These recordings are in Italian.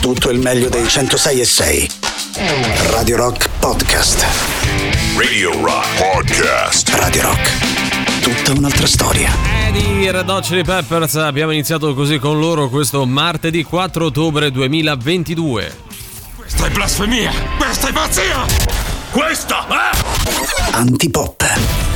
tutto il meglio dei 106 e 6. Radio Rock Podcast. Radio Rock Podcast. Radio Rock. Tutta un'altra storia. Di Red Hot Chili Peppers abbiamo iniziato così con loro questo martedì 4 ottobre 2022. Questa è blasfemia! Questa è pazzia! Questa è... Antipop.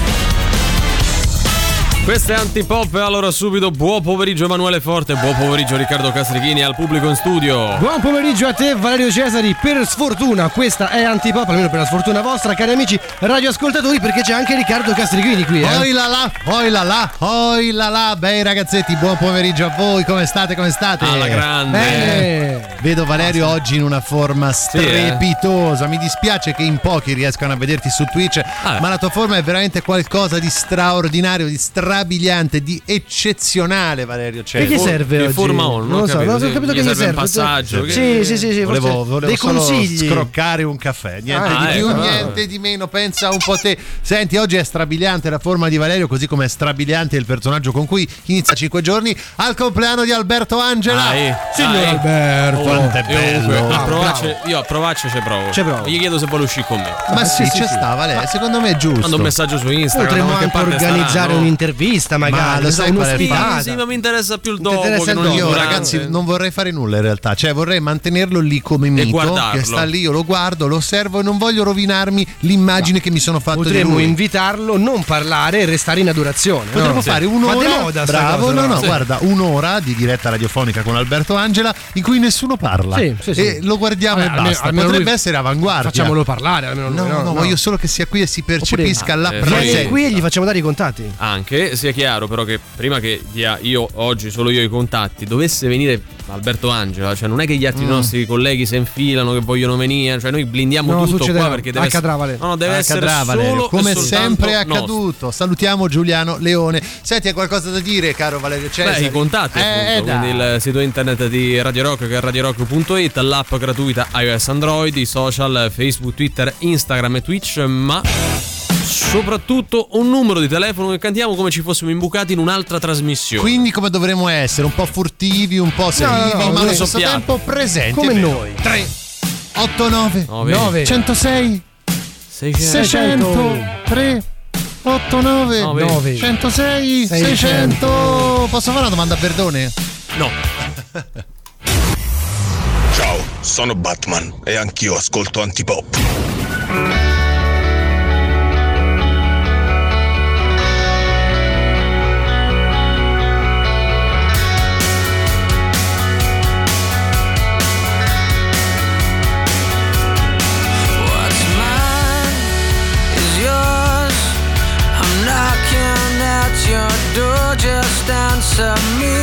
Questo è Antipop e allora subito buon pomeriggio Emanuele Forte, buon pomeriggio Riccardo Castrichini al pubblico in studio. Buon pomeriggio a te Valerio Cesari, per sfortuna questa è Antipop, almeno per la sfortuna vostra cari amici radioascoltatori perché c'è anche Riccardo Castrichini qui. Eh? Oi là là, oi là là, oi là là, bei ragazzetti, buon pomeriggio a voi, come state, come state? Alla grande. Bene. Vedo Valerio oggi in una forma strepitosa, mi dispiace che in pochi riescano a vederti su Twitch, Ah. ma la tua forma è veramente qualcosa di straordinario, di strabiliante, di eccezionale Valerio E Cesari. che serve oggi? forma ho? Non lo so, capito, non ho capito che gli serve serve. un passaggio, che- Sì, sì, sì, sì, Volevo, volevo dei consigli. scroccare un caffè, niente Ah, di più, ecco. niente di meno, pensa un po' te. Senti, oggi è strabiliante la forma di Valerio, così come è strabiliante il personaggio con cui inizia cinque giorni al compleanno di Alberto Angela. Dai, Signor dai. Alberto. Quanto è bello. a Ah, provarci- io a provarci ci provo. Ci provo. Gli chiedo se vuole uscire con me. Ma sì, sì, sì, ci sì. sta, Valerio, secondo me è giusto. Mando un messaggio su Instagram. Potremmo anche organizzare sarà, no? un'intervista magari, Ma lo non sai so, qual è il un'ospitata. Sì, ma mi interessa più il dopo interessa che il non dopo? Io ragazzi non vorrei fare nulla in realtà, cioè vorrei mantenerlo lì come mito guardarlo. che sta lì, io lo guardo, lo osservo e non voglio rovinarmi l'immagine che mi sono fatto Potremmo di lui. invitarlo, non parlare e restare in adorazione. Potremmo no? fare Ma di un'ora, moda sta bravo, cosa, no, no, Sì. guarda, un'ora di diretta radiofonica con Alberto Angela in cui nessuno parla Sì, sì, sì. e lo guardiamo Vabbè, e almeno- basta. almeno Potrebbe lui- essere avanguardia. Facciamolo parlare, almeno lui, No, no, voglio solo che sia qui e si percepisca la eh, Vieni presenza. qui e gli facciamo dare i contatti. Anche sia chiaro però che prima che dia io oggi solo io i contatti dovesse venire Alberto Angela, cioè non è che gli altri nostri colleghi si infilano che vogliono venire, cioè noi blindiamo No, tutto succederà. qua perché deve Accadrà, essere, Valerio. no, no, deve Accadrà, essere Valerio, solo come sempre è nostro. accaduto. Salutiamo Giuliano Leone. Senti, hai qualcosa da dire, caro Valerio Cesari? Beh, i contatti Eh, appunto, quindi dai. il sito internet di Radio Rock che è radiorock.it, l'app gratuita iOS Android, i social Facebook, Twitter, Instagram e Twitch, ma soprattutto un numero di telefono che cantiamo come ci fossimo imbucati in un'altra trasmissione. Quindi come dovremmo essere? Un po' furtivi, un po' no, attivi, no, ma allo stesso tempo presenti. Come noi. 3 8 9 9, 9 106 600, 600 3 8 9 Nove. 9 106 600. 600 Posso fare una domanda a Verdone? No, Ciao, sono Batman e anch'io ascolto Antipop. to me.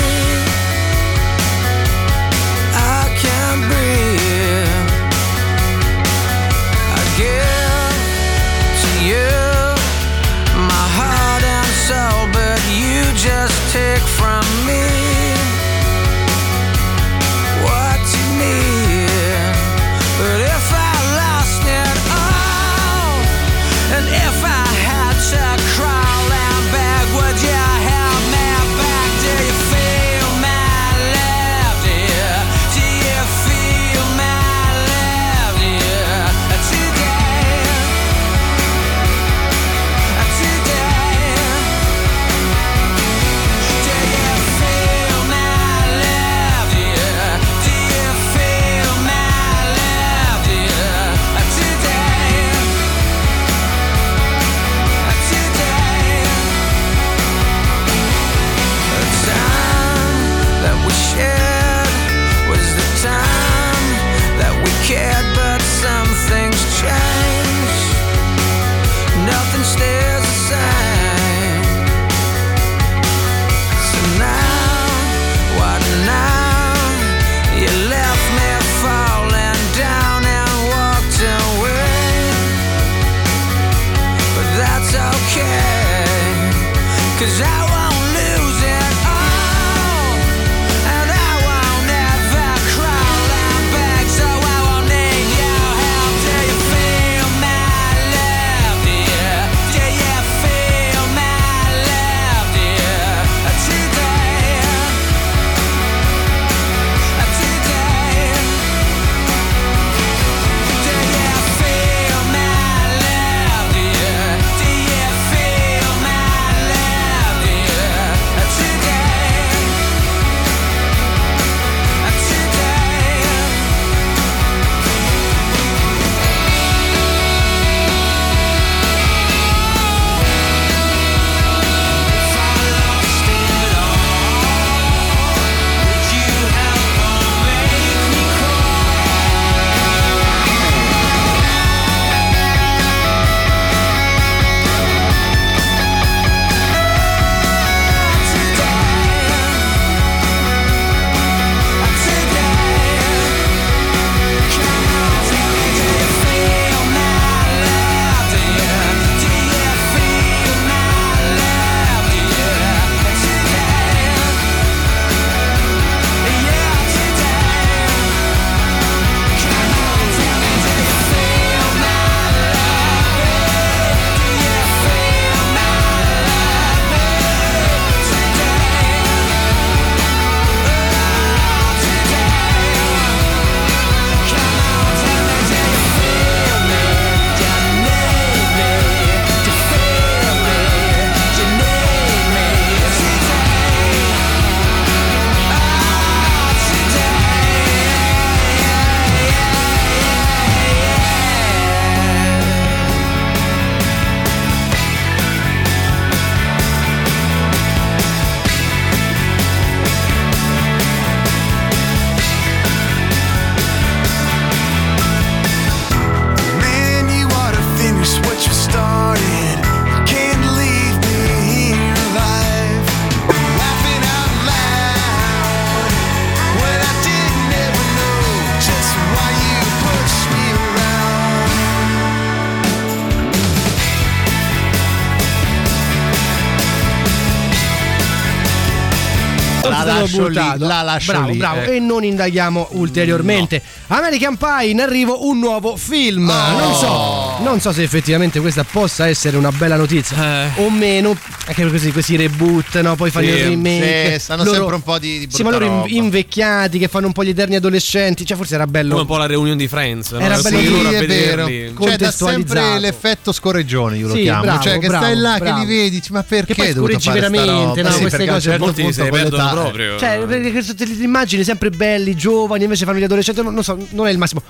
Lascio lì, buttato. la lascio bravo, lì, bravo. eh. E non indaghiamo ulteriormente. American Pie in arrivo un nuovo film. Oh. Non so, non so se effettivamente questa possa essere una bella notizia Eh. o meno. Anche così, questi reboot, no? Poi fanno Sì, il remake. sì, stanno sempre un po' di- di Sì, ma loro roba. invecchiati che fanno un po' gli eterni adolescenti. Cioè, forse era bello. Come un po' la reunion di Friends. Era no? bello Sì, loro è vero. Cioè, dà Contestualizzato. sempre l'effetto scorreggione, io lo Sì, chiamo. bravo, cioè, che bravo, stai là, bravo. che li vedi, ma perché Che scorreggi veramente, no, Sì, queste cose certo Molti con perdono proprio. Cioè, perché te li immagini sempre belli, giovani, invece fanno gli adolescenti. Non so, non è il massimo.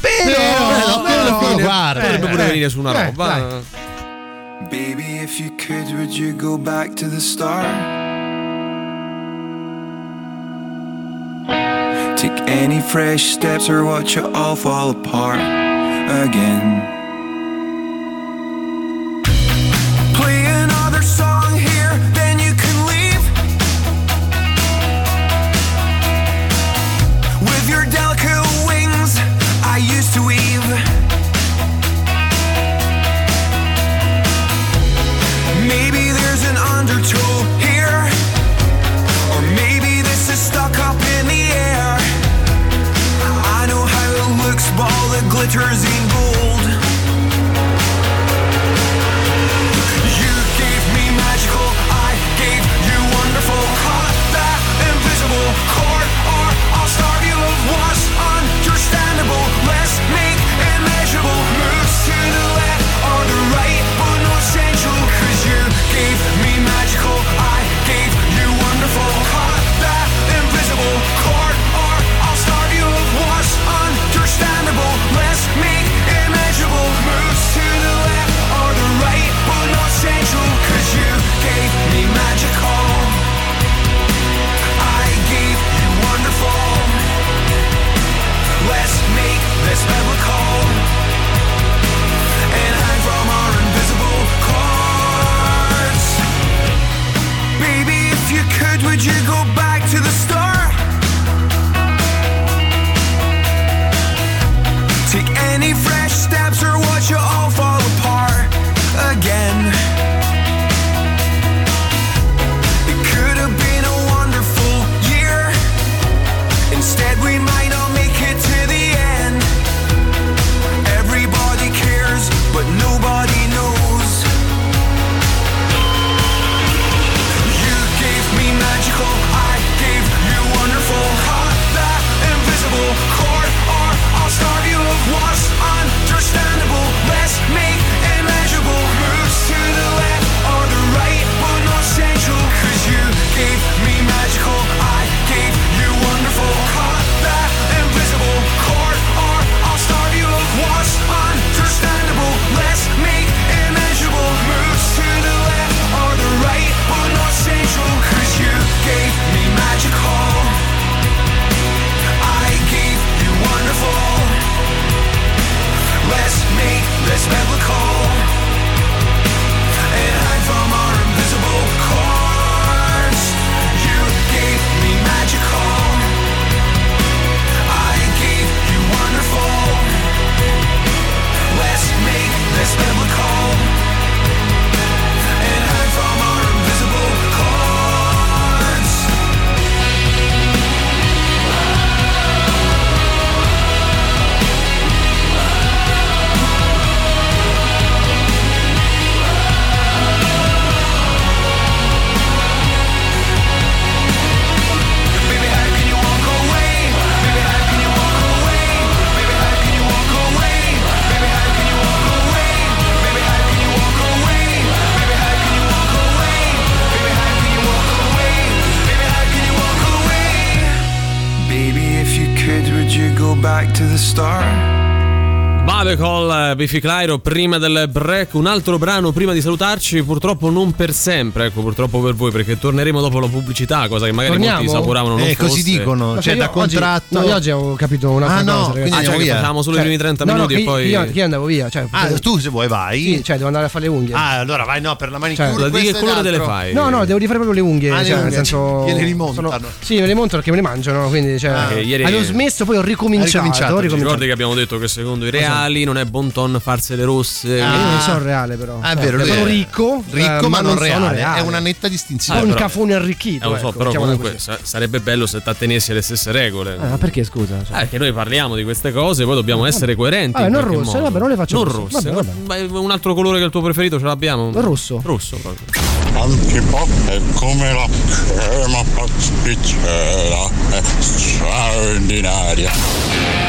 Però, Però, però, fine- guarda, Potrebbe eh, pure eh, venire su una eh, roba. dai. Baby, if you could, would you go back to the start? Take any fresh steps or watch it all fall apart again. Biffy Clyro prima del break, un altro brano prima di salutarci, purtroppo non per sempre, ecco purtroppo per voi perché torneremo dopo la pubblicità, cosa che magari Torniamo? molti saporavano non eh, fosse. così dicono, no, cioè da contratto. Oggi, no, io oggi avevo capito una ah, no, cosa. Ah, cioè via. facciamo solo cioè, i primi 30 no, minuti no, e poi io, io andavo via, cioè, Ah, eh, tu se vuoi vai. Sì, cioè devo andare a fare le unghie. Ah, allora vai no per la manicure. Cioè, di che colore te le fai? No, no, devo rifare proprio le unghie, ah, cioè, nel senso cioè, le rimontano. Sì, me le montano perché me le mangiano, quindi cioè ah, avevo smesso poi ho ricominciato. Ricordi che abbiamo detto che secondo i reali non è buon tono Brown, farsele rosse. Eh, ah. Non sono reale, però. Ah, è vero, cioè, sono ricco, ricco eh, ma, non, non reale. Eh, reale. È una netta distinzione. Ah, un cafone arricchito. Non lo so, ecco, però comunque così. sarebbe bello se t'attenessi alle stesse regole. Ah, perché scusa? Cioè. Ah, perché noi parliamo di queste cose, poi dobbiamo ah, essere coerenti. Vabbè, non rosse, modo. vabbè, non le facciamo. Non rosse. Vabbè, vabbè. Un altro colore che è il tuo preferito ce l'abbiamo? Rosso. Rosso proprio. Antipop è come la crema pasticcera, è straordinaria.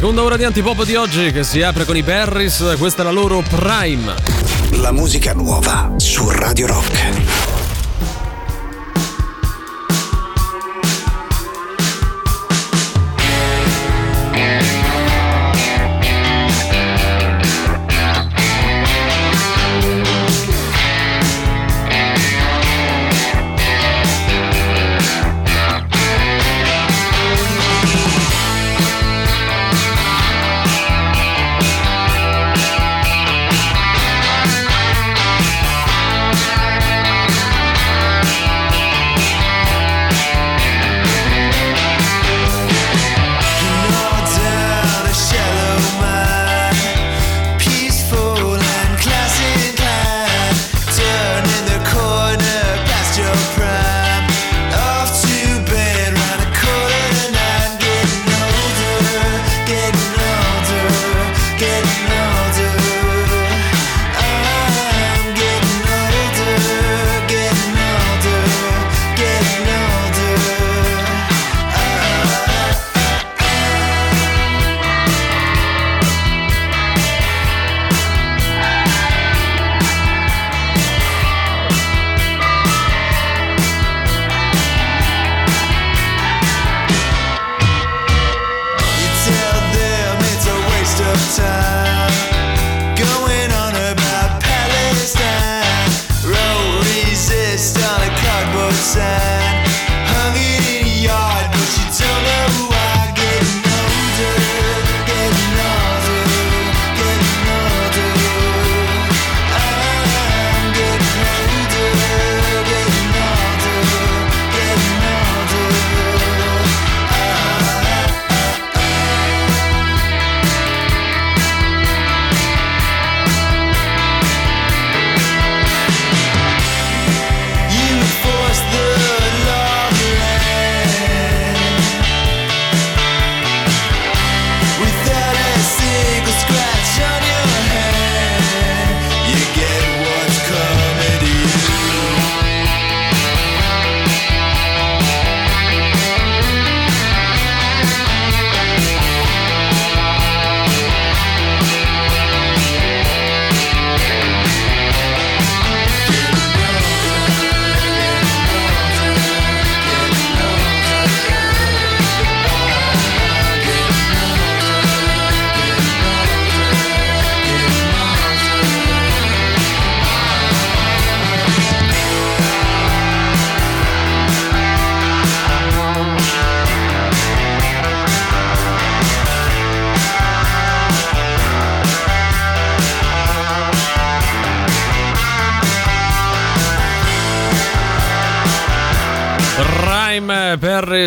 seconda ora di Antipop di oggi che si apre con i Berris, questa è la loro Prime. La musica nuova su Radio Rock.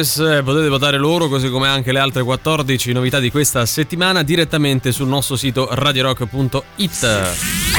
Paris, eh, potete votare loro così come anche le altre 14 novità di questa settimana direttamente sul nostro sito radiorock.it.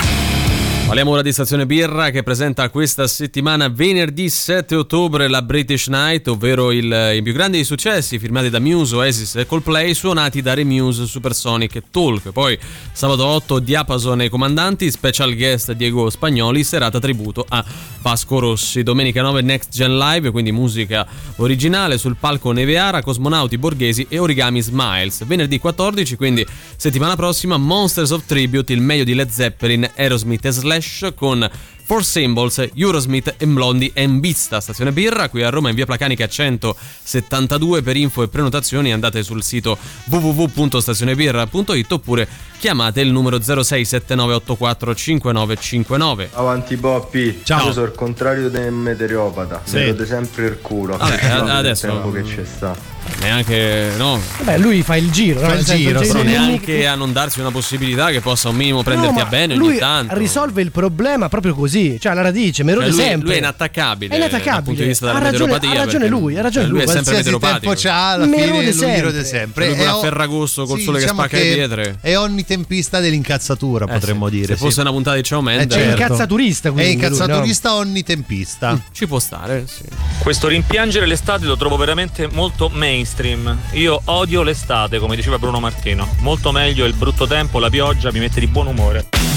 Parliamo ora di Stazione Birra che presenta questa settimana venerdì 7 ottobre la British Night, ovvero il, i più grandi successi firmati da Muse, Oasis e Coldplay suonati da Remuse, Supersonic e Talk. Poi sabato 8 Diapason e Comandanti, special guest Diego Spagnoli, serata tributo a Vasco Rossi. Domenica 9 Next Gen Live, quindi musica originale sul palco Neveara, Cosmonauti Borghesi e Origami Smiles. Venerdì 14, quindi settimana prossima Monsters of Tribute, il meglio di Led Zeppelin, Aerosmith e Slash con Four Symbols, Eurosmith e Blondie and Bista, stazione birra, qui a Roma in via Placanica 172 per info e prenotazioni andate sul sito www.stazionebirra.it oppure chiamate il numero 0679845959. Avanti Boppi, Ciao. io sono il contrario del meteoropata, Sì. mi vede sempre il culo. Vabbè, Guardate il adesso- tempo che c'è sta. Neanche no, Vabbè, lui fa il giro, no? Fa il Nel senso, giro, cioè, però non- neanche a non darsi una possibilità che possa un minimo prenderti No, a bene lui ogni tanto. risolve il problema proprio così, cioè alla radice, me lo Cioè, lui, sempre. lui è inattaccabile È inattaccabile. dal punto di vista della Ha ragione- meteoropatia, ha ragione lui, ha ragione cioè, lui lui, è sempre meteoropatico. tempo c'ha, alla Me fine rode lui sempre. rode sempre. Lui È a Ferragosto col sì, sole che diciamo spacca le pietre. È onnitempista dell'incazzatura, Eh, potremmo sì. dire. Se fosse una puntata di Ciao Eh, Mendes, È certo. incazzaturista È quindi. no? incazzaturista onnitempista. ci può stare, sì. Questo rimpiangere l'estate lo trovo veramente molto mainstream. Io odio l'estate, come diceva Bruno Martino. Molto meglio il brutto tempo, la pioggia mi mette di buon umore.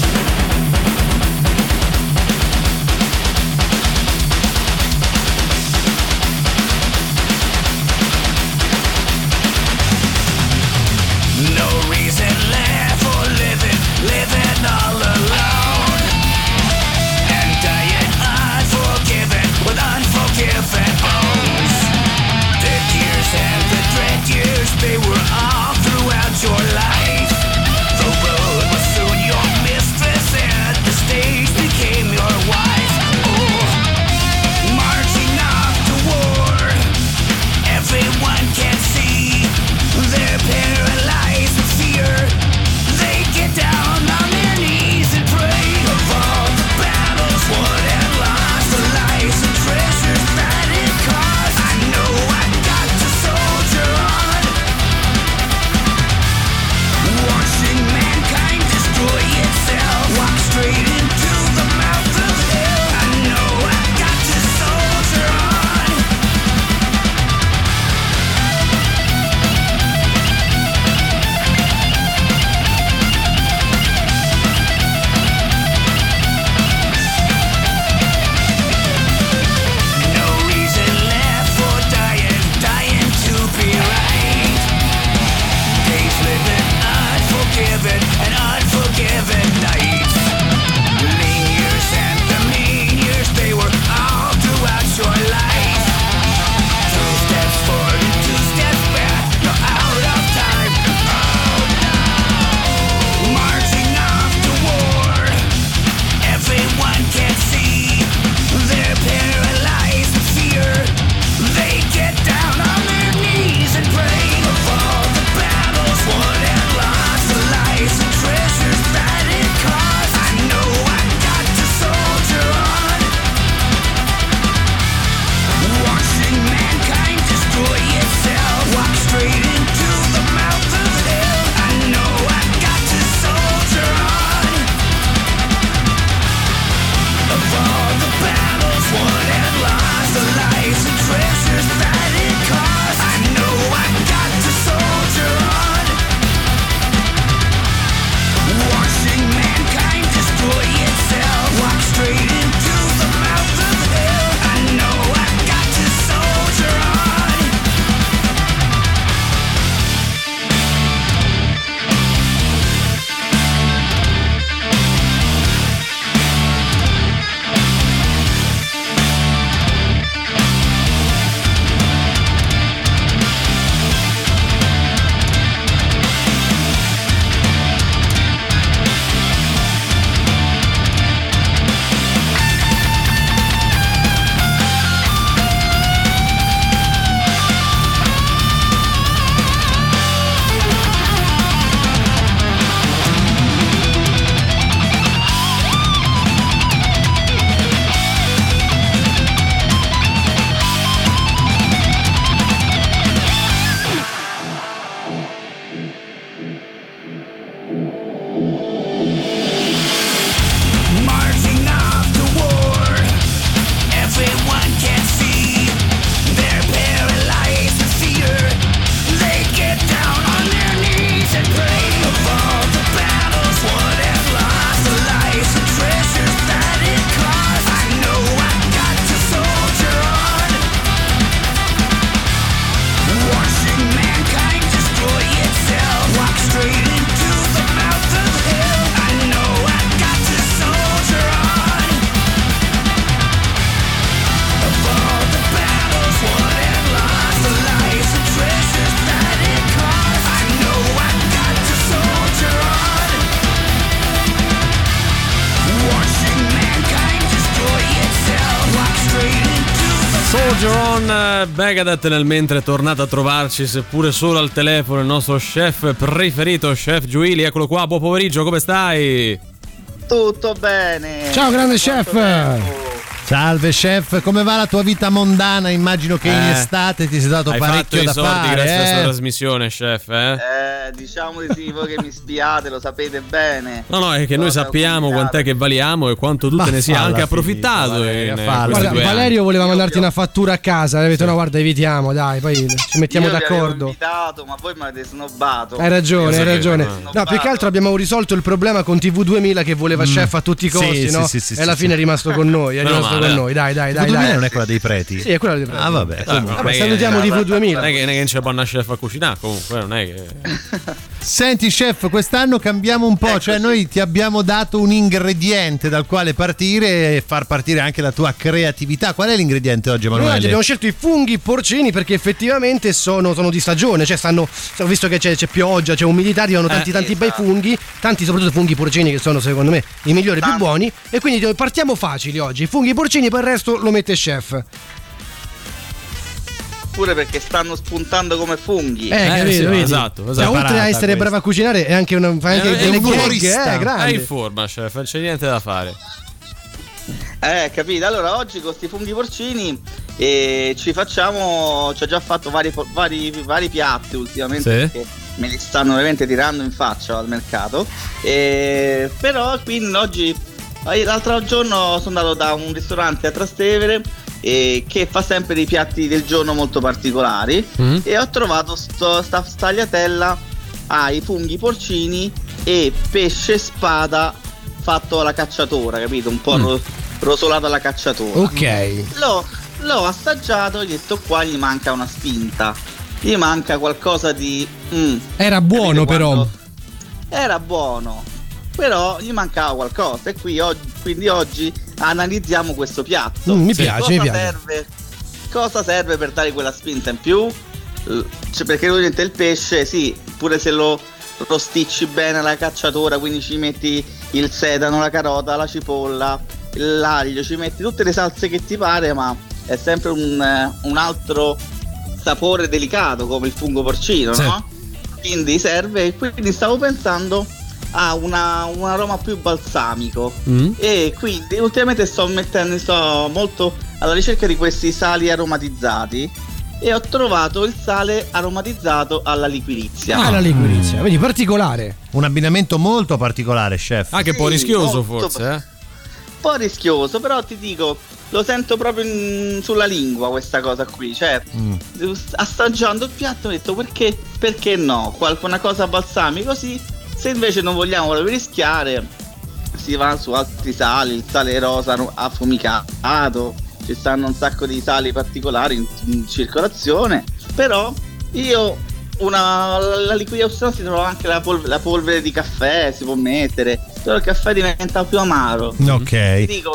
Megadeth nel mentre è tornato a trovarci, seppure solo al telefono, il nostro chef preferito, chef Giuili. Eccolo qua, buon pomeriggio, come stai? Tutto bene. Ciao grande Quanto chef. tempo. Salve chef, come va la tua vita mondana? Immagino che in Eh. estate ti sei dato Hai fatto parecchio i da sordi fare. grazie a questa eh? trasmissione, chef, eh? Eh, diciamo di sì, voi che mi spiate, lo sapete bene. No, no, è che noi Cosa sappiamo combinate. quant'è che valiamo e quanto tu Ma te ne sia anche approfittato Valeria, in eh, Guarda. Valerio voleva Io mandarti una fattura a casa, hai detto no guarda evitiamo, dai, poi ci mettiamo Io d'accordo. invitato, ma voi mi avete snobbato. Hai ragione, Io hai ragione. no. Più che altro abbiamo risolto il problema con TV2000 che voleva chef a tutti i Sì, costi, sì, no? sì, sì, e alla sì, fine sì. è rimasto con noi, è rimasto con eh. noi. Dai, dai, dai, TV2000 dai. non è quella dei preti. Sì, è quella di preti. Ah, vabbè. Eh, comunque. Vabbè, non è che- salutiamo TV2000. Non è che, non è che non c'è panna chef a cucinare, comunque, non è che. Senti chef, quest'anno cambiamo un po', Eccoci. cioè noi ti abbiamo dato un ingrediente dal quale partire e far partire anche la tua creatività. Qual è l'ingrediente oggi, Noi Emanuele? oggi abbiamo scelto i funghi porcini perché effettivamente sono, sono di stagione, cioè stanno, ho visto che c'è, c'è pioggia, c'è umidità, arrivano tanti Eh, tanti bei esatto. funghi, tanti soprattutto funghi porcini che sono secondo me i migliori, più Tanti. buoni e quindi partiamo facili oggi, funghi porcini, poi il resto lo mette chef. Pure perché stanno spuntando come funghi. Eh, Eh, capito, sì, vedi? esatto, Cioè, esatto. oltre a essere questa. brava a cucinare è anche, una, fa anche È- è delle un gag, humorista. eh, È in grande. forma, chef, non c'è niente da fare. Eh, capito? Allora oggi con questi funghi porcini eh, ci facciamo. Ci ho già fatto vari, vari, vari piatti ultimamente Sì. perché me li stanno veramente tirando in faccia al mercato. Eh, però quindi oggi. eh, L'altro giorno sono andato da un ristorante a Trastevere eh, che fa sempre dei piatti del giorno molto particolari Mm. e ho trovato sto, sta stagliatella ai funghi porcini e pesce spada fatto alla cacciatora, capito? Un po' Mm. ro- rosolato alla cacciatora. Ok. L'ho, l'ho assaggiato e ho detto qua gli manca una spinta. Gli manca qualcosa di... mm, Era buono però. Era buono, però gli mancava qualcosa e qui oggi, quindi oggi analizziamo questo piatto. Mm, mi piace, cosa mi piace. serve? Cosa serve per dare quella spinta in più? Cioè, perché ovviamente il pesce, sì, pure se lo rosticci bene alla cacciatora, quindi ci metti il sedano, la carota, la cipolla, l'aglio, ci metti tutte le salse che ti pare, ma è sempre un, un altro sapore delicato come il fungo porcino, Sì. no? Quindi serve, e quindi stavo pensando a una- un aroma più balsamico. Mm. E quindi ultimamente sto mettendo, sto molto alla ricerca di questi sali aromatizzati e ho trovato il sale aromatizzato alla liquirizia. Ah, la liquirizia, vedi, particolare. Un abbinamento molto particolare, chef. Anche un po' Sì, rischioso, forse, eh? Un po' rischioso, però ti dico, lo sento proprio in- sulla lingua questa cosa qui. Cioè, Mm. assaggiando il piatto ho detto perché, perché no? Qualche una cosa balsamica così. Se invece non vogliamo rischiare, si va su altri sali, il sale rosa affumicato, ci stanno un sacco di sali particolari in, in circolazione. Però io una, la, la liquidazione si trova anche la, polv- la polvere di caffè, si può mettere, però il caffè diventa più amaro. Ok. dico,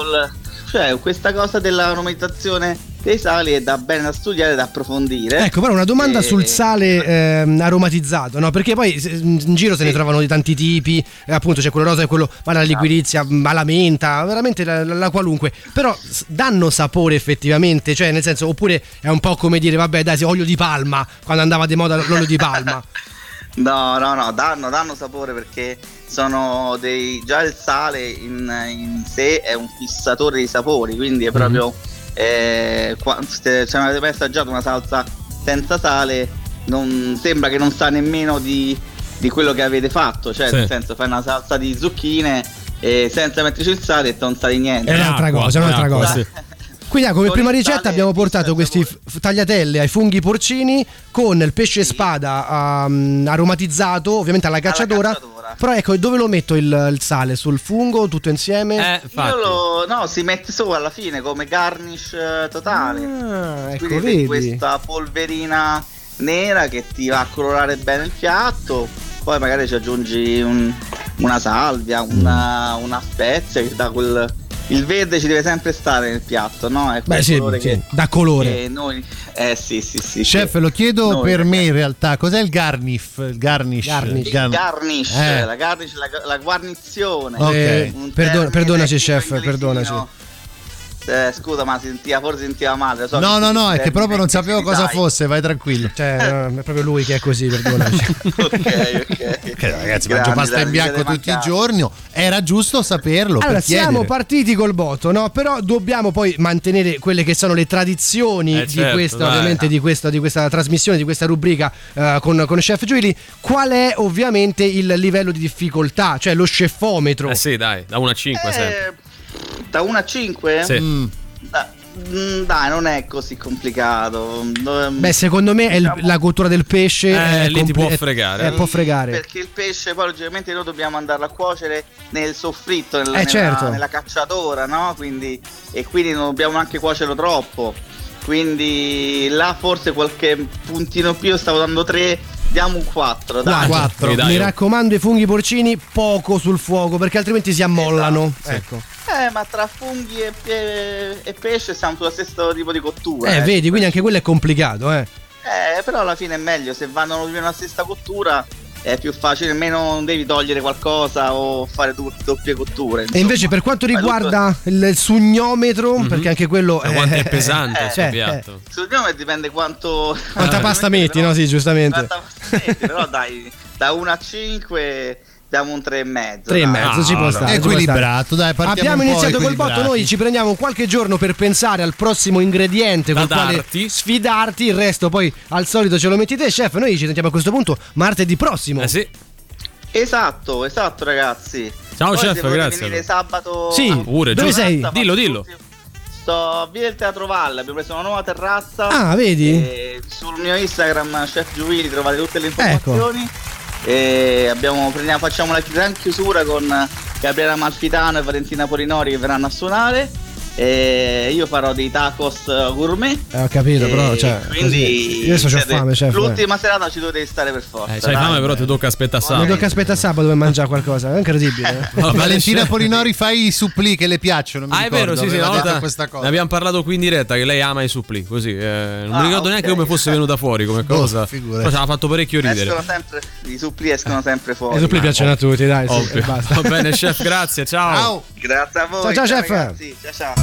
cioè questa cosa dell'aromatizzazione dei sali è da bene da studiare, da approfondire. Ecco, però una domanda E- sul sale ehm, aromatizzato, no? Perché poi in giro se ne Sì. trovano di tanti tipi, eh, appunto c'è quello rosa e quello, ma la liquirizia, ma la menta, veramente la, la- la qualunque. Però danno sapore effettivamente, cioè nel senso, oppure è un po' come dire, vabbè dai, olio di palma, quando andava di moda l'olio di palma. No, no, no, danno, danno sapore perché sono dei. già il sale in, in sé è un fissatore di sapori, quindi è Mhm. proprio. Eh, se, non avete mai assaggiato una salsa senza sale, non, sembra che non sa nemmeno di, di quello che avete fatto. Cioè, Sì. nel senso, fai una salsa di zucchine e senza metterci il sale e non sa di niente. È un'altra cosa, è un'altra cosa. Sì. Quindi ah, come prima ricetta abbiamo portato questi f- tagliatelle ai funghi porcini con il pesce spada um, aromatizzato, ovviamente alla cacciatora. cacciatora. Però ecco, dove lo metto il, il sale? Sul fungo, tutto insieme? Eh, lo, no, si mette su alla fine come garnish eh, totale. Ah, ecco, Quindi vedi questa polverina nera che ti va a colorare bene il piatto. Poi magari ci aggiungi un- una salvia, una, una spezia che dà quel. Il verde ci deve sempre stare nel piatto, no? È Beh, sì, colore sì, che, dà colore. che noi. Eh sì, sì, sì. Chef, lo chiedo Noi, per me ragazzi. in realtà, cos'è il garnish? Il garnish. Garnish. il gar- Il garnish, Eh. la garnish, la, la guarnizione. Ok. Eh, termine perdonaci, chef, perdonaci. Eh, scusa, ma sentiva, forse sentiva male. so No, no, no, è che proprio non perché sapevo cosa sai. fosse, vai tranquillo. Cioè, no, è proprio lui che è così, perdonaci. ok, ok. Che ragazzi, Grandi, mangio pasta dai, in bianco tutti i giorni. Era giusto saperlo. Allora, per siamo chiedere. partiti col botto, no? Però dobbiamo poi mantenere quelle che sono le tradizioni Eh, di certo, questa, dai. ovviamente, di questa, di questa trasmissione, di questa rubrica eh, con, con Chef Giuili. Qual è ovviamente il livello di difficoltà, cioè lo scefometro? Eh sì, dai, da 1 a 5 sempre. Da 1 a 5? Sì. Mm. dai, non è così complicato. Dove- Beh, secondo me è diciamo- la cottura del pesce. Eh, è lì ti può è- fregare, eh, eh. può fregare. Perché il pesce poi logicamente noi dobbiamo andarlo a cuocere nel soffritto, nella, Eh, certo. nella, nella cacciatora, no? Quindi, e quindi non dobbiamo anche cuocerlo troppo. Quindi là forse qualche puntino più, stavo dando 3, diamo un 4. Dai. Quattro. Sì, dai, Mi oh. raccomando, i funghi porcini poco sul fuoco perché altrimenti si ammollano. Ecco. Eh, ma tra funghi e, e- e pesce siamo sullo stesso tipo di cottura. Eh, eh. vedi, quindi anche quello è complicato, eh. Eh, però alla fine è meglio, se vanno nella stessa cottura è più facile, meno non devi togliere qualcosa o fare du- doppie cotture. E invece per quanto Fai tutto- riguarda il, il sugnometro, Mhm. perché anche quello Ma quanto è pesante eh, il cioè, piatto. Sul nome dipende quanto... Quanta pasta metti, no? Sì, giustamente. Quanta pasta metti, però dai, da 1 a 5 diamo un 3,5. Tre e dai. mezzo, Ah, ci può no. stare. Equilibrato, dai, stare. partiamo Abbiamo iniziato col botto, noi ci prendiamo qualche giorno per pensare al prossimo ingrediente Da col quale darti. sfidarti, il resto poi al solito ce lo metti te, chef. Noi ci sentiamo a questo punto martedì prossimo. Eh sì. Esatto, esatto ragazzi. Ciao, Poi chef, grazie. venire sabato... Sì, a- Pure, Dove sei? Dillo, dillo. tutti- Sto a via del Teatro Valle, abbiamo preso una nuova terrazza. Ah, vedi? E sul mio Instagram, Chef Giuili, trovate tutte le Ecco. E abbiamo, prendiamo- facciamo la gran chiusura con Gabriela Malfitano e Valentina Polinori che verranno a suonare. E io farò dei tacos gourmet. Eh, ho capito, però, cioè, quindi così- io adesso c'ho siete- fame, chef, eh. L'ultima serata ci dovete stare per forza. Eh, c'hai dai. fame, però ti tocca aspettare Mi sabato. tocca aspettare sabato per mangiare qualcosa, è incredibile. eh. Valentina. Polinori fai i supplì che le piacciono. mi Ah, è ricordo, vero, sì, sì, una volta questa ne cosa. abbiamo parlato qui in diretta che lei ama i suppli, così. eh, non Ah, mi ricordo neanche ok. come fosse venuta fuori come Boh, cosa. figurati. Però ci ha fatto parecchio ridere. Escono sempre, I suppli escono sempre fuori. E suppli piacciono a tutti, dai, sì, basta. Va bene, chef, grazie, ciao. Ciao. Grazie a voi. Ciao, ciao, chef. Ciao ciao.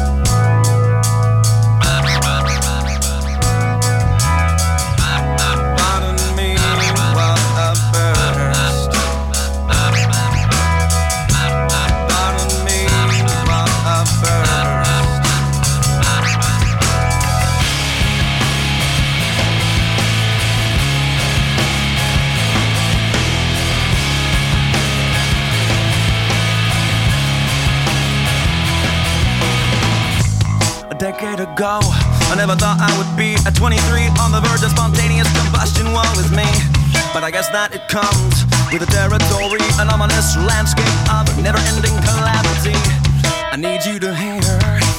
never thought I would be at 23 on the verge of spontaneous combustion. Woe is me. But I guess that it comes with the territory, an ominous landscape of never ending calamity. I need you to hear,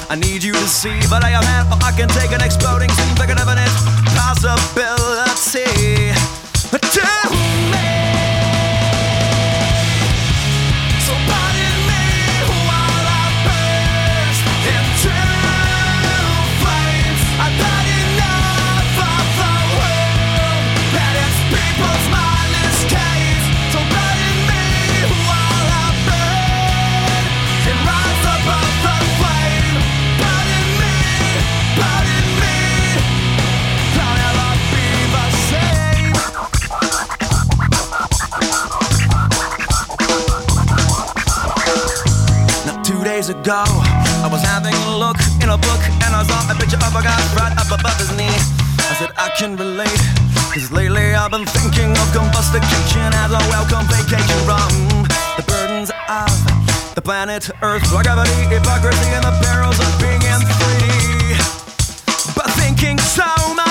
I need you to see, but I am had, I can take an exploding seems like an evident possibility. Ago, I was having a look in a book and I saw a picture of a guy right up above his knee. I said, I can relate, cause lately I've been thinking of combustication as a welcome vacation from the burdens of the planet Earth, gravity, hypocrisy, and the perils of being in 3D. But thinking so much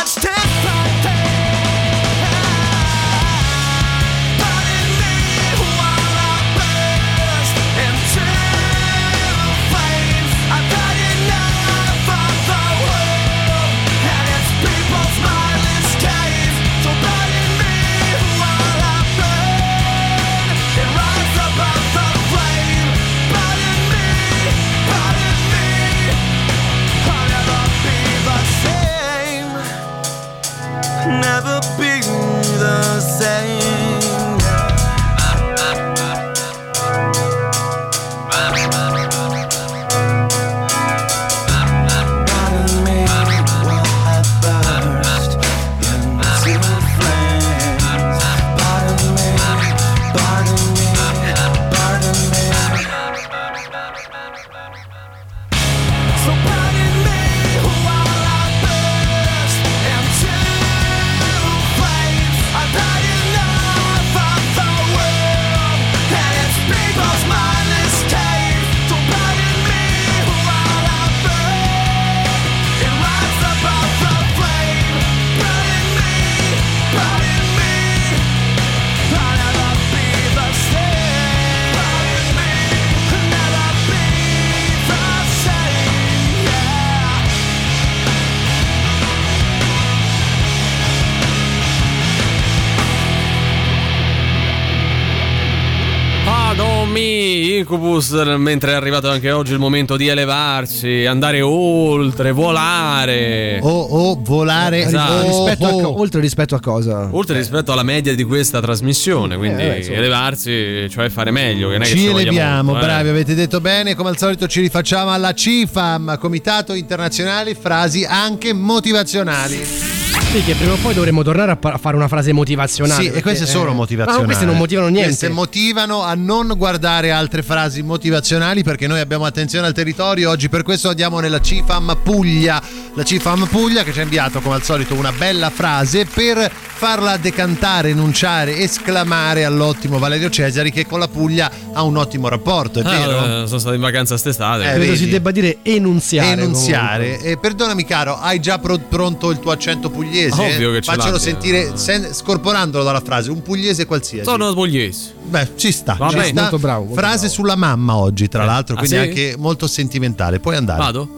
Giovanni Incubus, mentre è arrivato anche oggi il momento di elevarsi, andare oltre, volare. O, o volare Esatto. oh, Rispetto a oh. co- oltre rispetto a cosa? Oltre rispetto alla media di questa trasmissione, quindi Eh, beh, elevarsi, cioè fare meglio. Che non Ci eleviamo, molto, eh. bravi, avete detto bene. Come al solito ci rifacciamo alla CIFAM, Comitato Internazionale Frasi anche motivazionali. Sì, che prima o poi dovremmo tornare a, pa- a fare una frase motivazionale. Sì, e perché, queste sono eh, motivazionali. Ma queste non motivano niente. Queste motivano a non guardare altre frasi motivazionali perché noi abbiamo attenzione al territorio. Oggi per questo andiamo nella CIFAM Puglia. La CIFAM Puglia che ci ha inviato come al solito una bella frase per farla decantare, enunciare, esclamare all'ottimo Valerio Cesari che con la Puglia ha un ottimo rapporto, è Ah, vero? eh, sono stato in vacanza quest'estate. Eh, Credo si debba dire enunziare. Enunziare. comunque. E perdonami caro, hai già pro- pronto il tuo accento pugliese? Ovvio che ce Faccelo l'abbia. sentire sen- scorporandolo dalla frase, un pugliese qualsiasi. Sono pugliese. Beh, ci sta. Va ci bene. sta. Molto bravo, molto Frase bravo. sulla mamma oggi, tra Eh. l'altro, Ah, quindi sì? anche molto sentimentale. Puoi andare. Vado?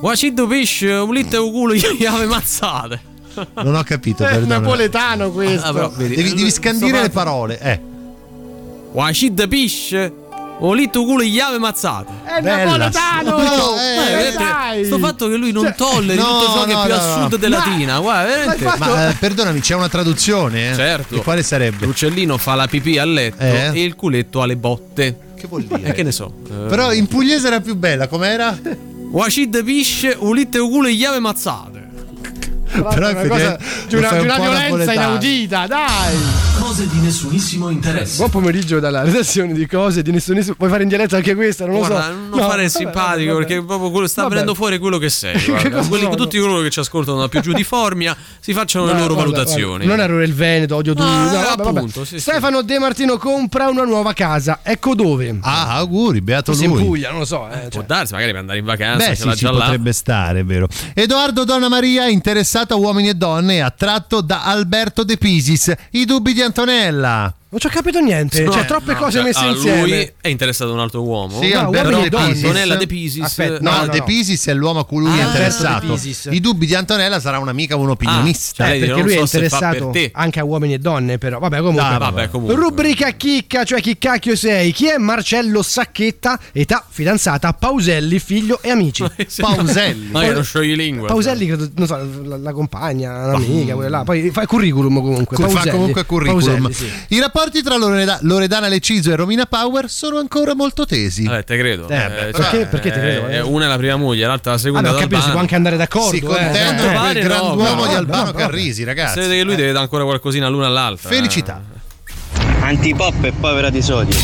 Guaciddo pesce, un litro di culo gli ave mazzate. Non ho capito, È perdona. napoletano questo. Ah, però, vedi, Devi, devi scandire sto le parole. Eh. Guaciddo pesce, un litro di culo gli ave mazzate. È napoletano! No, Eh, eh, dai! sto fatto che lui non Cioè, tolleri no, tutto ciò che no, è più no, a no. sud della Ma- Latina. Guarda, veramente. Ma Ma eh, perdonami, c'è una traduzione? Eh? Certo. E quale sarebbe? L'uccellino fa la pipì a letto Eh? e il culetto alle botte. Che vuol dire? E che ne so. eh, Però in pugliese era più bella, com'era? Un litro di culo gli ave mazzate. Però È una cosa di lo una, di un una violenza inaudita, dai! Cose di nessunissimo interesse. Buon pomeriggio dalla redazione di cose di nessunissimo. Puoi fare in diretta anche questa? Non lo Guarda, so. non No, fare vabbè, simpatico vabbè, perché proprio quello sta Vabbè. venendo fuori quello che sei. Che Quelli- tutti coloro che ci ascoltano da più giù di Formia si facciano le No, loro guarda, valutazioni. guarda, non ero il Veneto, odio tutti. Ah, No, eh, appunto, sì, sì. Stefano De Martino compra una nuova casa. Ecco dove. Ah, auguri, beato Forse in lui. Puglia, non lo so. eh, Può cioè. darsi, magari per andare in vacanza, Beh, ce sì, ci potrebbe stare, è vero. Edoardo Donna Maria, interessato a uomini e donne, attratto da Alberto De Pisis. I dubbi di Antonella. Non ci ho capito niente. No, cioè, eh, troppe no, cose cioè, messe a insieme. Lui è interessato a un altro uomo. Sì, No, Alberto De. Pisis. Antonella De Pisis. Aspetta, No, No, no, De no. Pisis è l'uomo a cui lui Ah, è Alberto interessato. I dubbi di Antonella sarà un'amica o un opinionista. Ah, Eh, Lei perché lui è so fa interessato anche a uomini e donne, però. Vabbè, comunque. Ah, Vabbè, comunque. Rubrica chicca, cioè chi cacchio sei? Chi è Marcello Sacchetta? Età fidanzata, Pauselli, figlio e amici. Pauselli. Ma che non sciogli lingua. Pauselli, credo, non so, la, la compagna, l'amica, quella là. Poi fa il curriculum comunque. Fa comunque curriculum. I rapporti tra Loreda- Loredana Leciso e Romina Power sono ancora molto tesi. Vabbè, te credo. Eh, Eh, beh, cioè, perché- perché te credo, eh, eh? Una è la prima moglie, l'altra la seconda. Ho capito, si può anche andare d'accordo. si eh. contenta Eh, pare il grand'uomo no, di no, Albano no, Carrisi, ragazzi. Si vede che lui Eh, deve dare ancora qualcosina l'una all'altra. Felicità. Antipop e povera di sodio.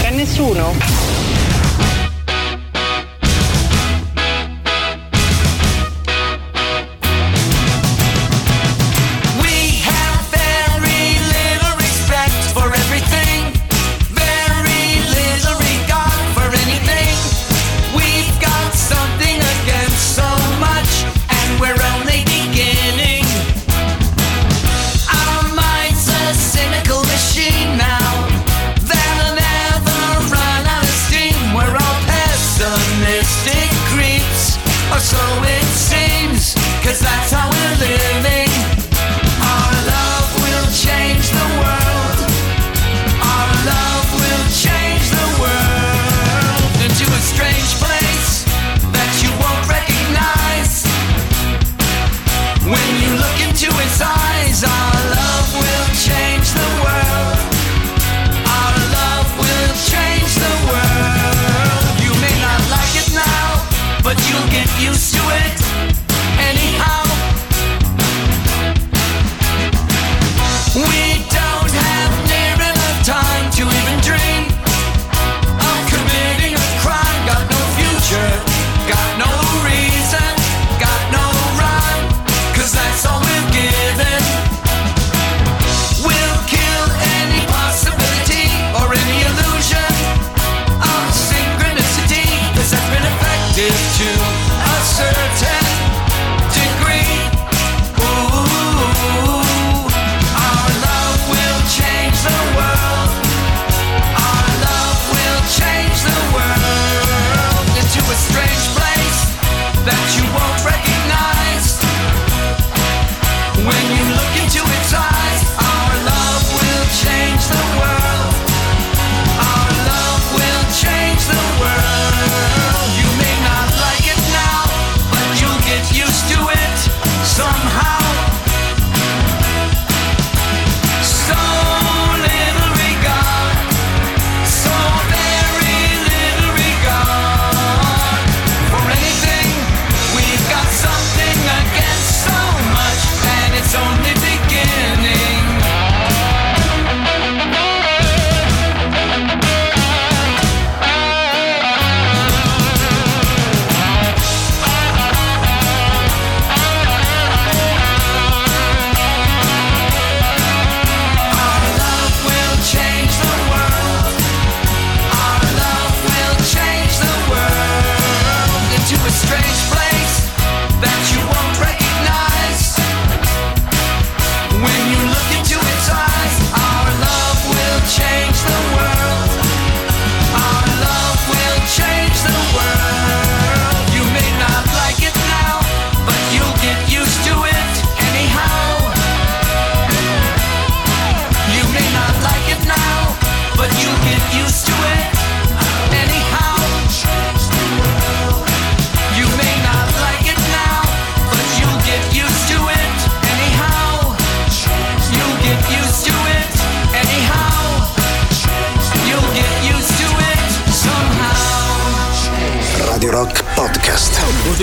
C'è nessuno?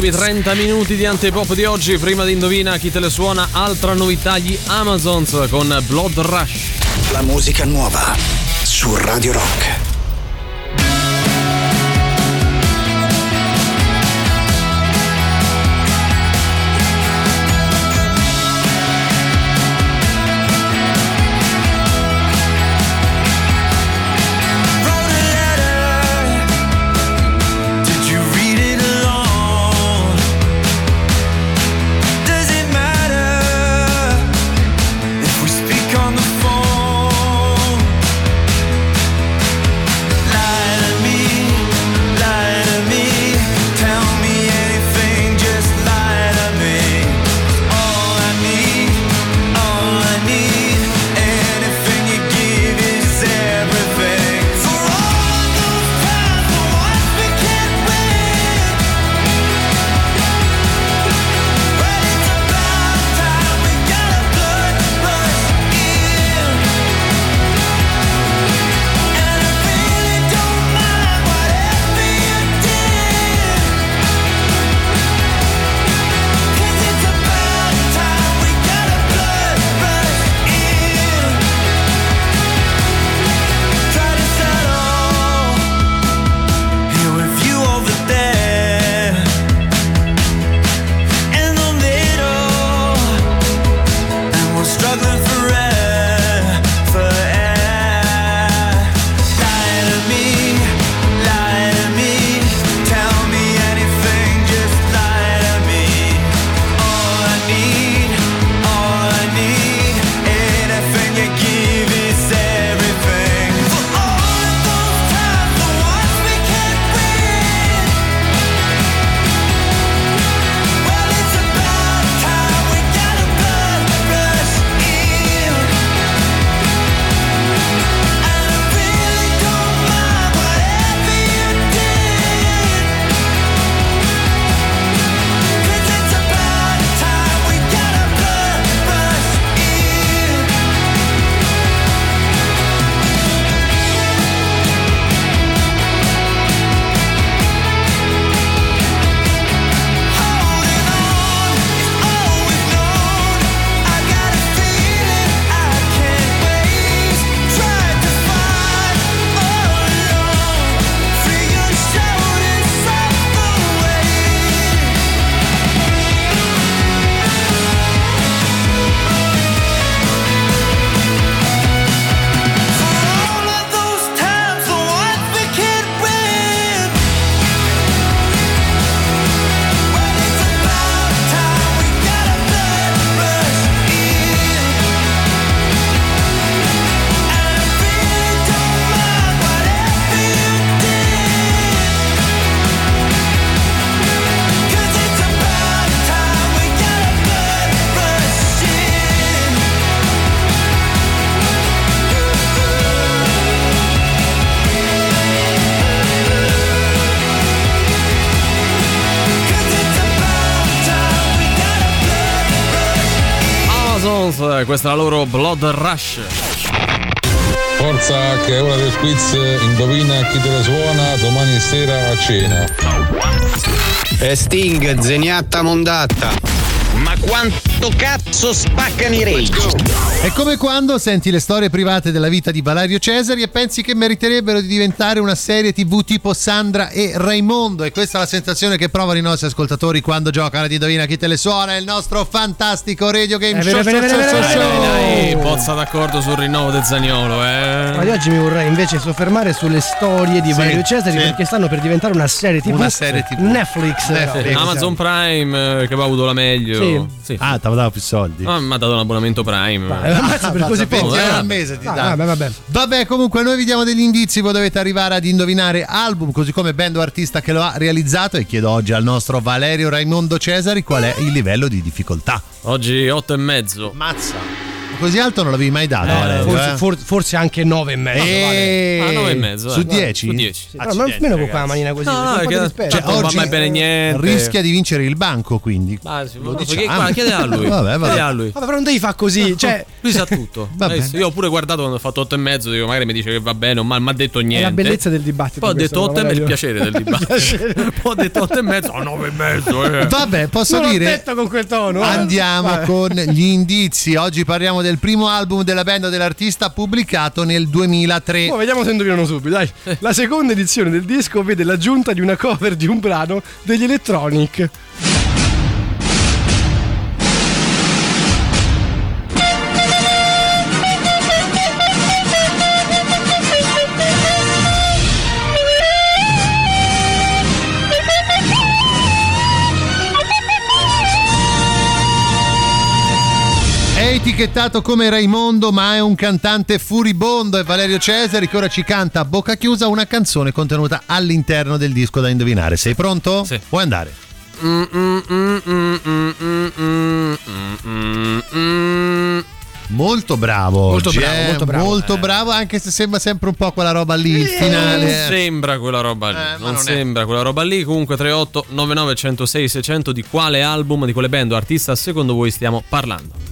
Ultimi 30 minuti di antepop di oggi. Prima di indovina chi te le suona, altra novità, gli Amazons con Blood Rush. La musica nuova su Radio Rock. Amazons, questa è la loro Blood Rush. Forza che è ora del quiz, indovina chi te la suona domani sera a cena. E Sting, zeniatta mondatta. Ma quanto cazzo spaccano i rage? È come quando senti le storie private della vita di Valerio Cesari e pensi che meriterebbero di diventare una serie tv tipo Sandra e Raimondo. E questa è la sensazione che provano i nostri ascoltatori quando giocano ad Indovina chi te le suona. Il nostro fantastico radio game Eh, show. bene, bene, show, bene, show, bene, show. Dai, dai, bozza d'accordo sul rinnovo del Zagnolo, eh. Ma io oggi mi vorrei invece soffermare sulle storie di Sì, Valerio Cesari sì. perché stanno per diventare una serie TV. Una serie TV. Netflix. Netflix. no, Amazon Prime eh, che aveva avuto la meglio. Sì. Sì. Ah, ti davo più soldi. Ah, mi ha dato un abbonamento Prime. Ammazza per così poco. 20 euro eh. al mese ti Ah, dà. vabbè, vabbè. Vabbè, comunque noi vi diamo degli indizi, voi dovete arrivare ad indovinare album, così come band o artista che lo ha realizzato e chiedo oggi al nostro Valerio Raimondo Cesari qual è il livello di difficoltà. Oggi 8 e mezzo. Mazza. Così alto non l'avevi mai dato. Eh, Valerio, forse, eh. for- forse anche 9 e mezzo. Eh, Ah, nove e mezzo, Su dai. 10? Su 10. Sì, però, ma almeno con quella manina così. No, no, perché- cioè, non va mai bene niente. Rischia di vincere il banco, quindi. Ah, sì, Lo guarda, chiede a lui. Vabbè, vabbè. A lui. Vabbè, però non devi fare così. Cioè, Lui sa tutto. Visto? Io ho pure guardato quando ho fatto 8 e mezzo, dico magari mi dice che va bene, ma mi ha detto niente. è la bellezza del dibattito. Poi ho detto 8 e mezzo, il piacere del dibattito. Poi ho detto 8 e mezzo, oh 9 e mezzo. Eh. Vabbè, posso dire. detto con quel tono. eh. Andiamo con gli indizi. Oggi parliamo del primo album della band dell'artista pubblicato nel 2003. Oh, vediamo se indovinano subito, dai. La seconda edizione del disco vede l'aggiunta di una cover di un brano degli Electronic. etichettato come Raimondo, ma è un cantante furibondo. È Valerio Cesari che ora ci canta a bocca chiusa una canzone contenuta all'interno del disco da indovinare. Sei pronto? Sì. Puoi andare. Molto bravo, molto bravo, eh? molto, bravo, molto eh. bravo, anche se sembra sempre un po' quella roba lì. Il eh, finale non sembra quella roba lì. Eh, non, non sembra quella roba lì. Comunque, 38 99 106 600. Di quale album, di quale band o artista secondo voi stiamo parlando?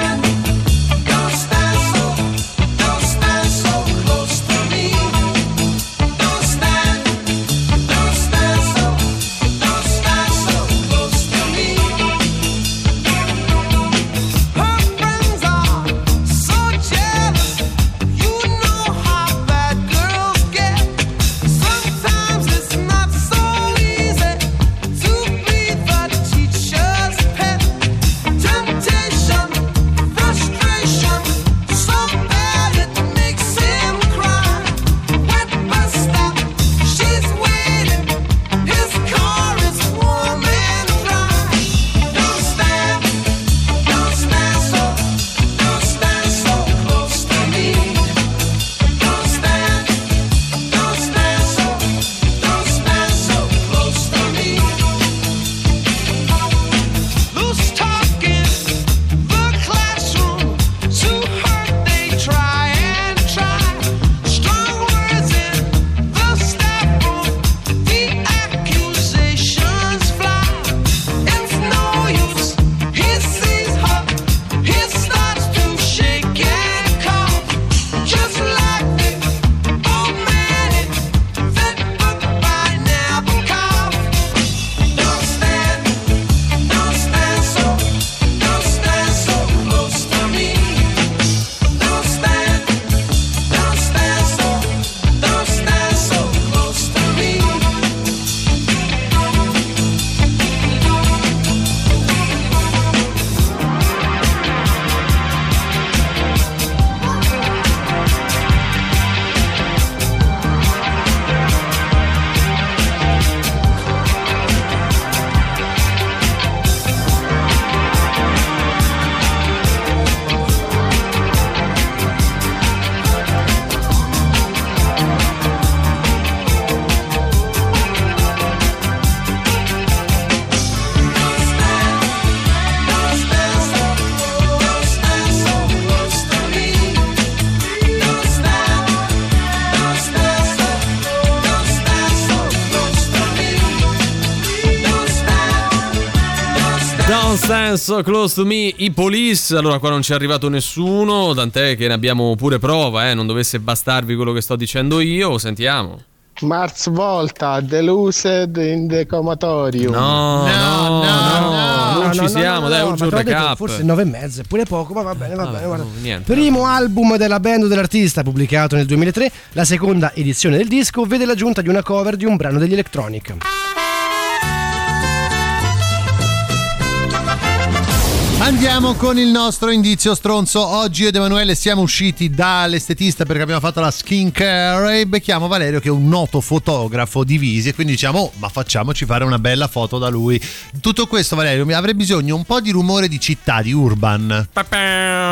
Stand So Close to Me, i Police. Allora, qua non ci è arrivato nessuno, tant'è che ne abbiamo pure prova, eh. Non dovesse bastarvi quello che sto dicendo io. Sentiamo. Mars Volta, Delused in the Comatorium. No, no, no, non ci siamo, dai, un giorno recap. Forse 9 e mezzo, è pure poco, ma va bene, va bene. guarda. niente. Primo album della band dell'artista pubblicato nel 2003, la seconda edizione del disco vede l'aggiunta di una cover di un brano degli Electronic. Andiamo con il nostro indizio stronzo. Oggi io ed Emanuele siamo usciti dall'estetista perché abbiamo fatto la skincare e becchiamo Valerio che è un noto fotografo di visi e quindi diciamo "Oh, ma facciamoci fare una bella foto da lui. Tutto questo Valerio mi avrei bisogno un po' di rumore di città, di urban.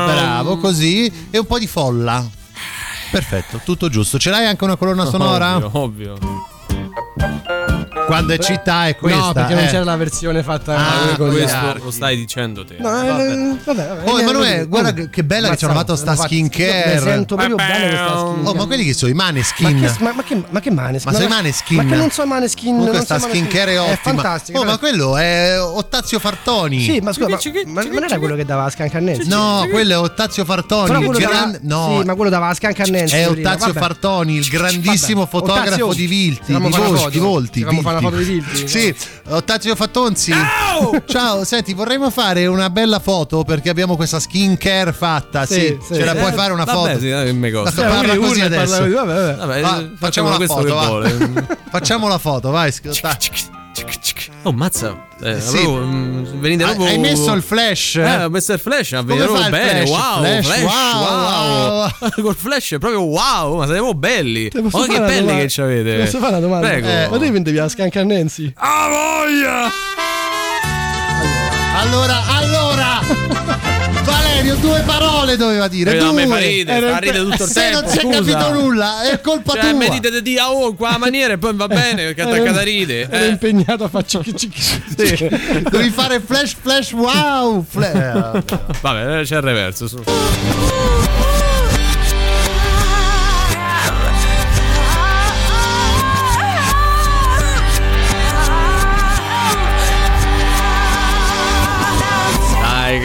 Bravo, così e un po' di folla. Perfetto, tutto giusto. Ce l'hai anche una colonna sonora? Ovvio, ovvio. Quando è città è questa. no, perché non eh. c'era la versione fatta Ah, con questo lo stai dicendo te. No, eh, vabbè, vabbè, Oh Emanuele, guarda che- che bella che ci hanno fatto sta skincare. Mi sento proprio bene questa skincare. Oh, ma quelli che sono i Ma maneskin. che, ma, ma che, ma che maneskin? Ma sei Ma- maneskin? Ma che non so maneskin. Comunque non sta so maneskin. skincare è ottima. È fantastica. Oh, ma quello è Ottazio Fartoni. Sì, ma scusa, ma, ma non era quello che dava a Scancannensi? No, quello è Ottazio Fartoni. No, sì, ma quello dava a Scancannensi. è Ottazio. Fartoni, il grandissimo fotografo di Vilti, di Volti. Vilti. foto di Vilti? Sì, Ottazio Fattonzi. Ciao, senti, vorremmo fare una bella foto perché abbiamo questa skincare fatta. Sì, Sì, sì. ce la Eh, puoi fare una vabbè, foto? sì, eh, mi costa. Basta, parla uno così parla adesso. così, vabbè, vabbè. Va, eh, facciamo la foto, che vuole. Facciamo la foto, vai. sc- Oh, mazza. Eh, Sì. avevo, mm, venite Hai- proprio- hai messo il flash? Eh, ho messo il flash, a fa il bene. flash? Wow, Flash, flash, wow, wow. Col flash è proprio wow, ma siamo belli. Oh, che belli domanda? che ci avete. Ti Posso fare una domanda? Prego. Eh, Ma te vendevi a Scancannensi? Ah, voglia! Allora, allora, Valerio, due parole doveva dire. Eh, no, due. mi fa ridere, fa ridere tutto il Se tempo, non si è capito nulla, è colpa Cioè, tua. mi dite di dire oh, qua maniera e poi va bene perché attaccata a ride. Ero Eh. impegnato a fare cicchi cicchi. Sì. Devi fare flash, flash, wow. Fla- Vabbè, c'è il reverso. su.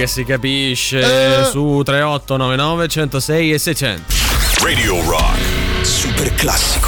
Che si capisce Eh. su 3899 106 e 600. Radio Rock. Super classico.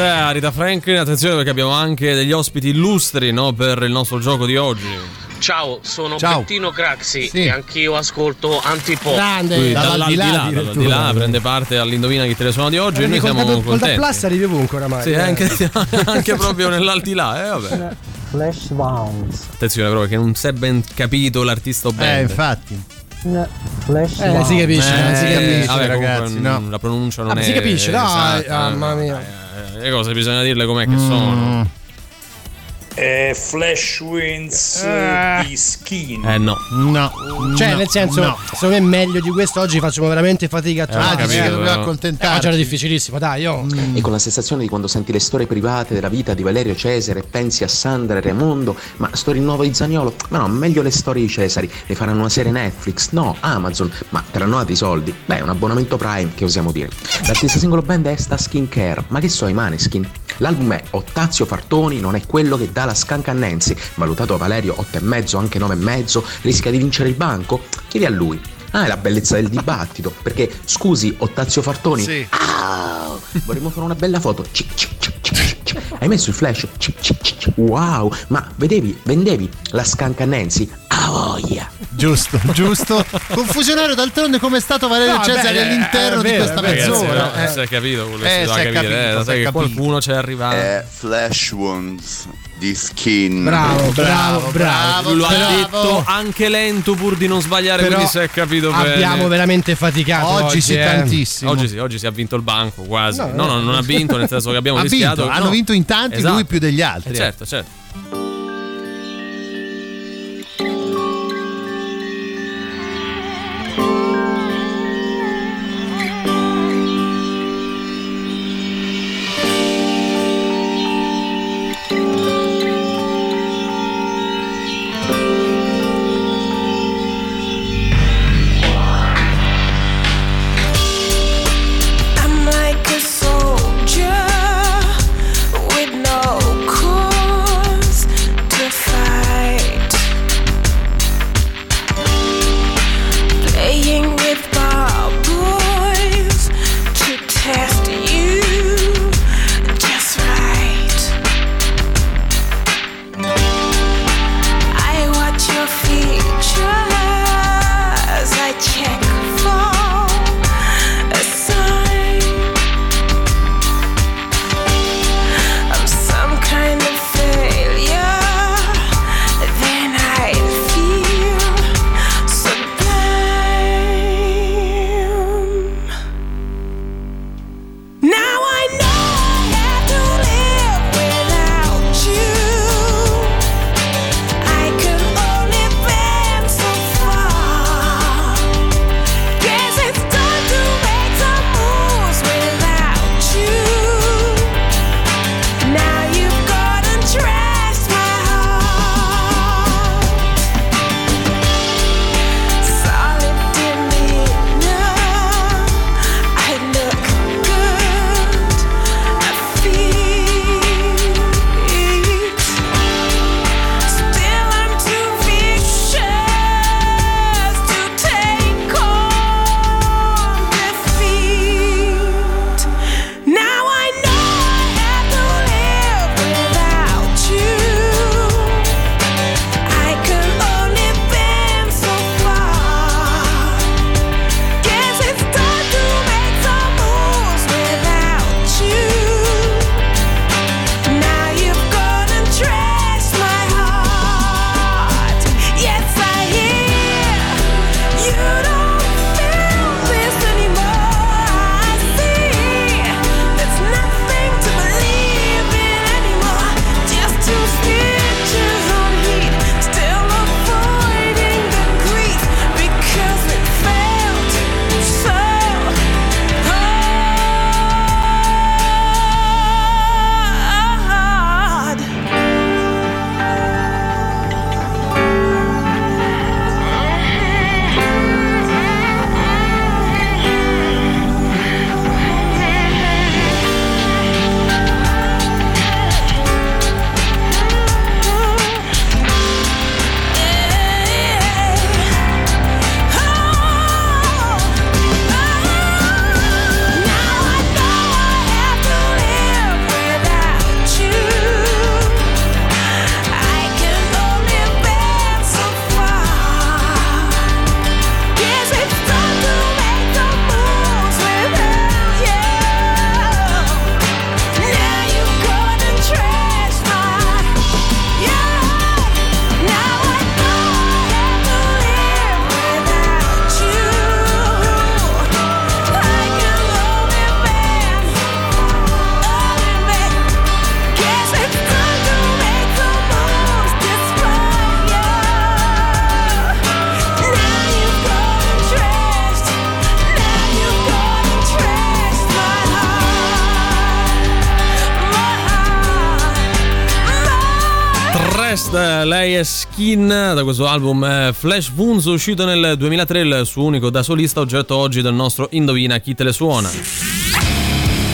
A Rita Franklin, attenzione perché abbiamo anche degli ospiti illustri no, per il nostro gioco di oggi. Ciao, sono Ciao. Bettino Craxi Sì. e anch'io ascolto Antipop. Qui, dall'aldilà, dall'aldilà prende parte all'indovina chi te le suona di oggi e noi siamo da contenti. plus arrivi ovunque oramai. Sì, eh. anche, anche proprio nell'aldilà, eh, vabbè. Flash Bounce. Attenzione però che non si è ben capito l'artista band. Eh, infatti. Flash Eh, si capisce, non si Eh, capisce, vabbè, ragazzi, comunque, no. La pronuncia non Ah, ma è si capisce, dai, esatta, ah, mamma eh, mia. Eh, Le cose bisogna dirle com'è che sono. Eh, Flash Winds Eh. di Skin. Eh no. No. Cioè, no, nel senso, no. secondo me meglio di questo oggi facciamo veramente fatica a trovare. Ah, dici che capito, dobbiamo accontentarci. Oggi era difficilissimo, dai, io. E con la sensazione di quando senti le storie private della vita di Valerio Cesare e pensi a Sandra e Raimondo, ma storie nuove di Zagnolo? Ma no, meglio le storie di Cesari, le faranno una serie Netflix, no, Amazon, ma te l'hanno dati i soldi? Beh, un abbonamento Prime, che osiamo dire. L'artista singolo band è sta Skincare, ma che so i Maneskin? L'album è Ottazio Fartoni, non è quello che dà la scanca a Nancy, valutato a Valerio 8,5, anche 9,5, rischia di vincere il banco? Chiedi a lui. Ah, è la bellezza del dibattito, perché scusi, Ottazio Fartoni, Sì. Ah, vorremmo fare una bella foto. Cic, cic, cic, cic, cic. Hai messo il flash? Wow, ma vedevi, vendevi la scanca Nancy? Ah, voglia. Giusto, giusto. Confusionario d'altronde come è stato Valerio No, Cesare beh, all'interno di vero, questa vero, Ragazzi, mezz'ora. però, eh. si è capito quello che Eh, si capire. capito, eh, si è sai che capito. qualcuno c'è arrivato. È Flash Wounds di Skin. Bravo, bravo, Bravo, bravo. Lo ha bravo. detto anche lento pur di non sbagliare, Però quindi si è capito bene. Abbiamo veramente faticato. Oggi sì, eh. tantissimo. Oggi sì, oggi si è vinto il banco quasi. No, No, no, no. non ha vinto, nel senso che abbiamo Ha rischiato. vinto, hanno no. vinto in tanti, Esatto. lui più degli altri. Eh, certo, certo. È Skin da questo album eh, Flash Wounds uscito nel 2003, il suo unico da solista, oggetto oggi del nostro Indovina chi te le suona.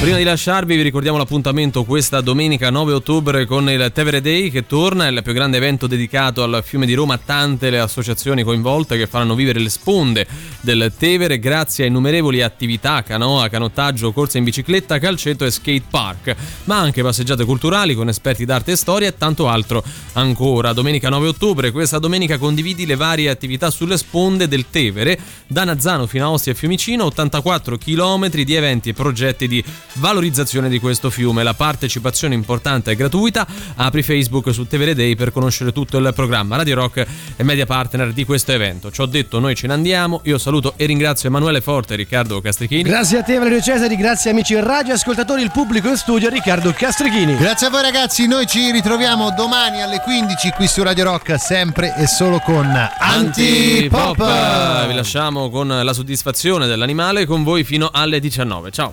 Prima di lasciarvi vi ricordiamo l'appuntamento questa domenica 9 ottobre con il Tevere Day che torna, il più grande evento dedicato al fiume di Roma, tante le associazioni coinvolte che faranno vivere le sponde del Tevere grazie a innumerevoli attività, canoa, canottaggio, corse in bicicletta, calcetto e skate park, ma anche passeggiate culturali con esperti d'arte e storia e tanto altro ancora. Domenica 9 ottobre, questa domenica condividi le varie attività sulle sponde del Tevere, da Nazzano fino a Ostia e Fiumicino, 84 km di eventi e progetti di valorizzazione di questo fiume. La partecipazione importante e gratuita. Apri Facebook su Tevere Day per conoscere tutto il programma. Radio Rock è media partner di questo evento. Ci ho detto, noi ce ne andiamo. Io saluto e ringrazio Emanuele Forte e Riccardo Castrichini. Grazie a te Valerio Cesari, grazie amici radioascoltatori, il pubblico in studio, Riccardo Castrichini. Grazie a voi ragazzi, noi ci ritroviamo domani alle 15 qui su Radio Rock, sempre e solo con Antipop. Antipop. Vi lasciamo con la soddisfazione dell'animale con voi fino alle 19. Ciao.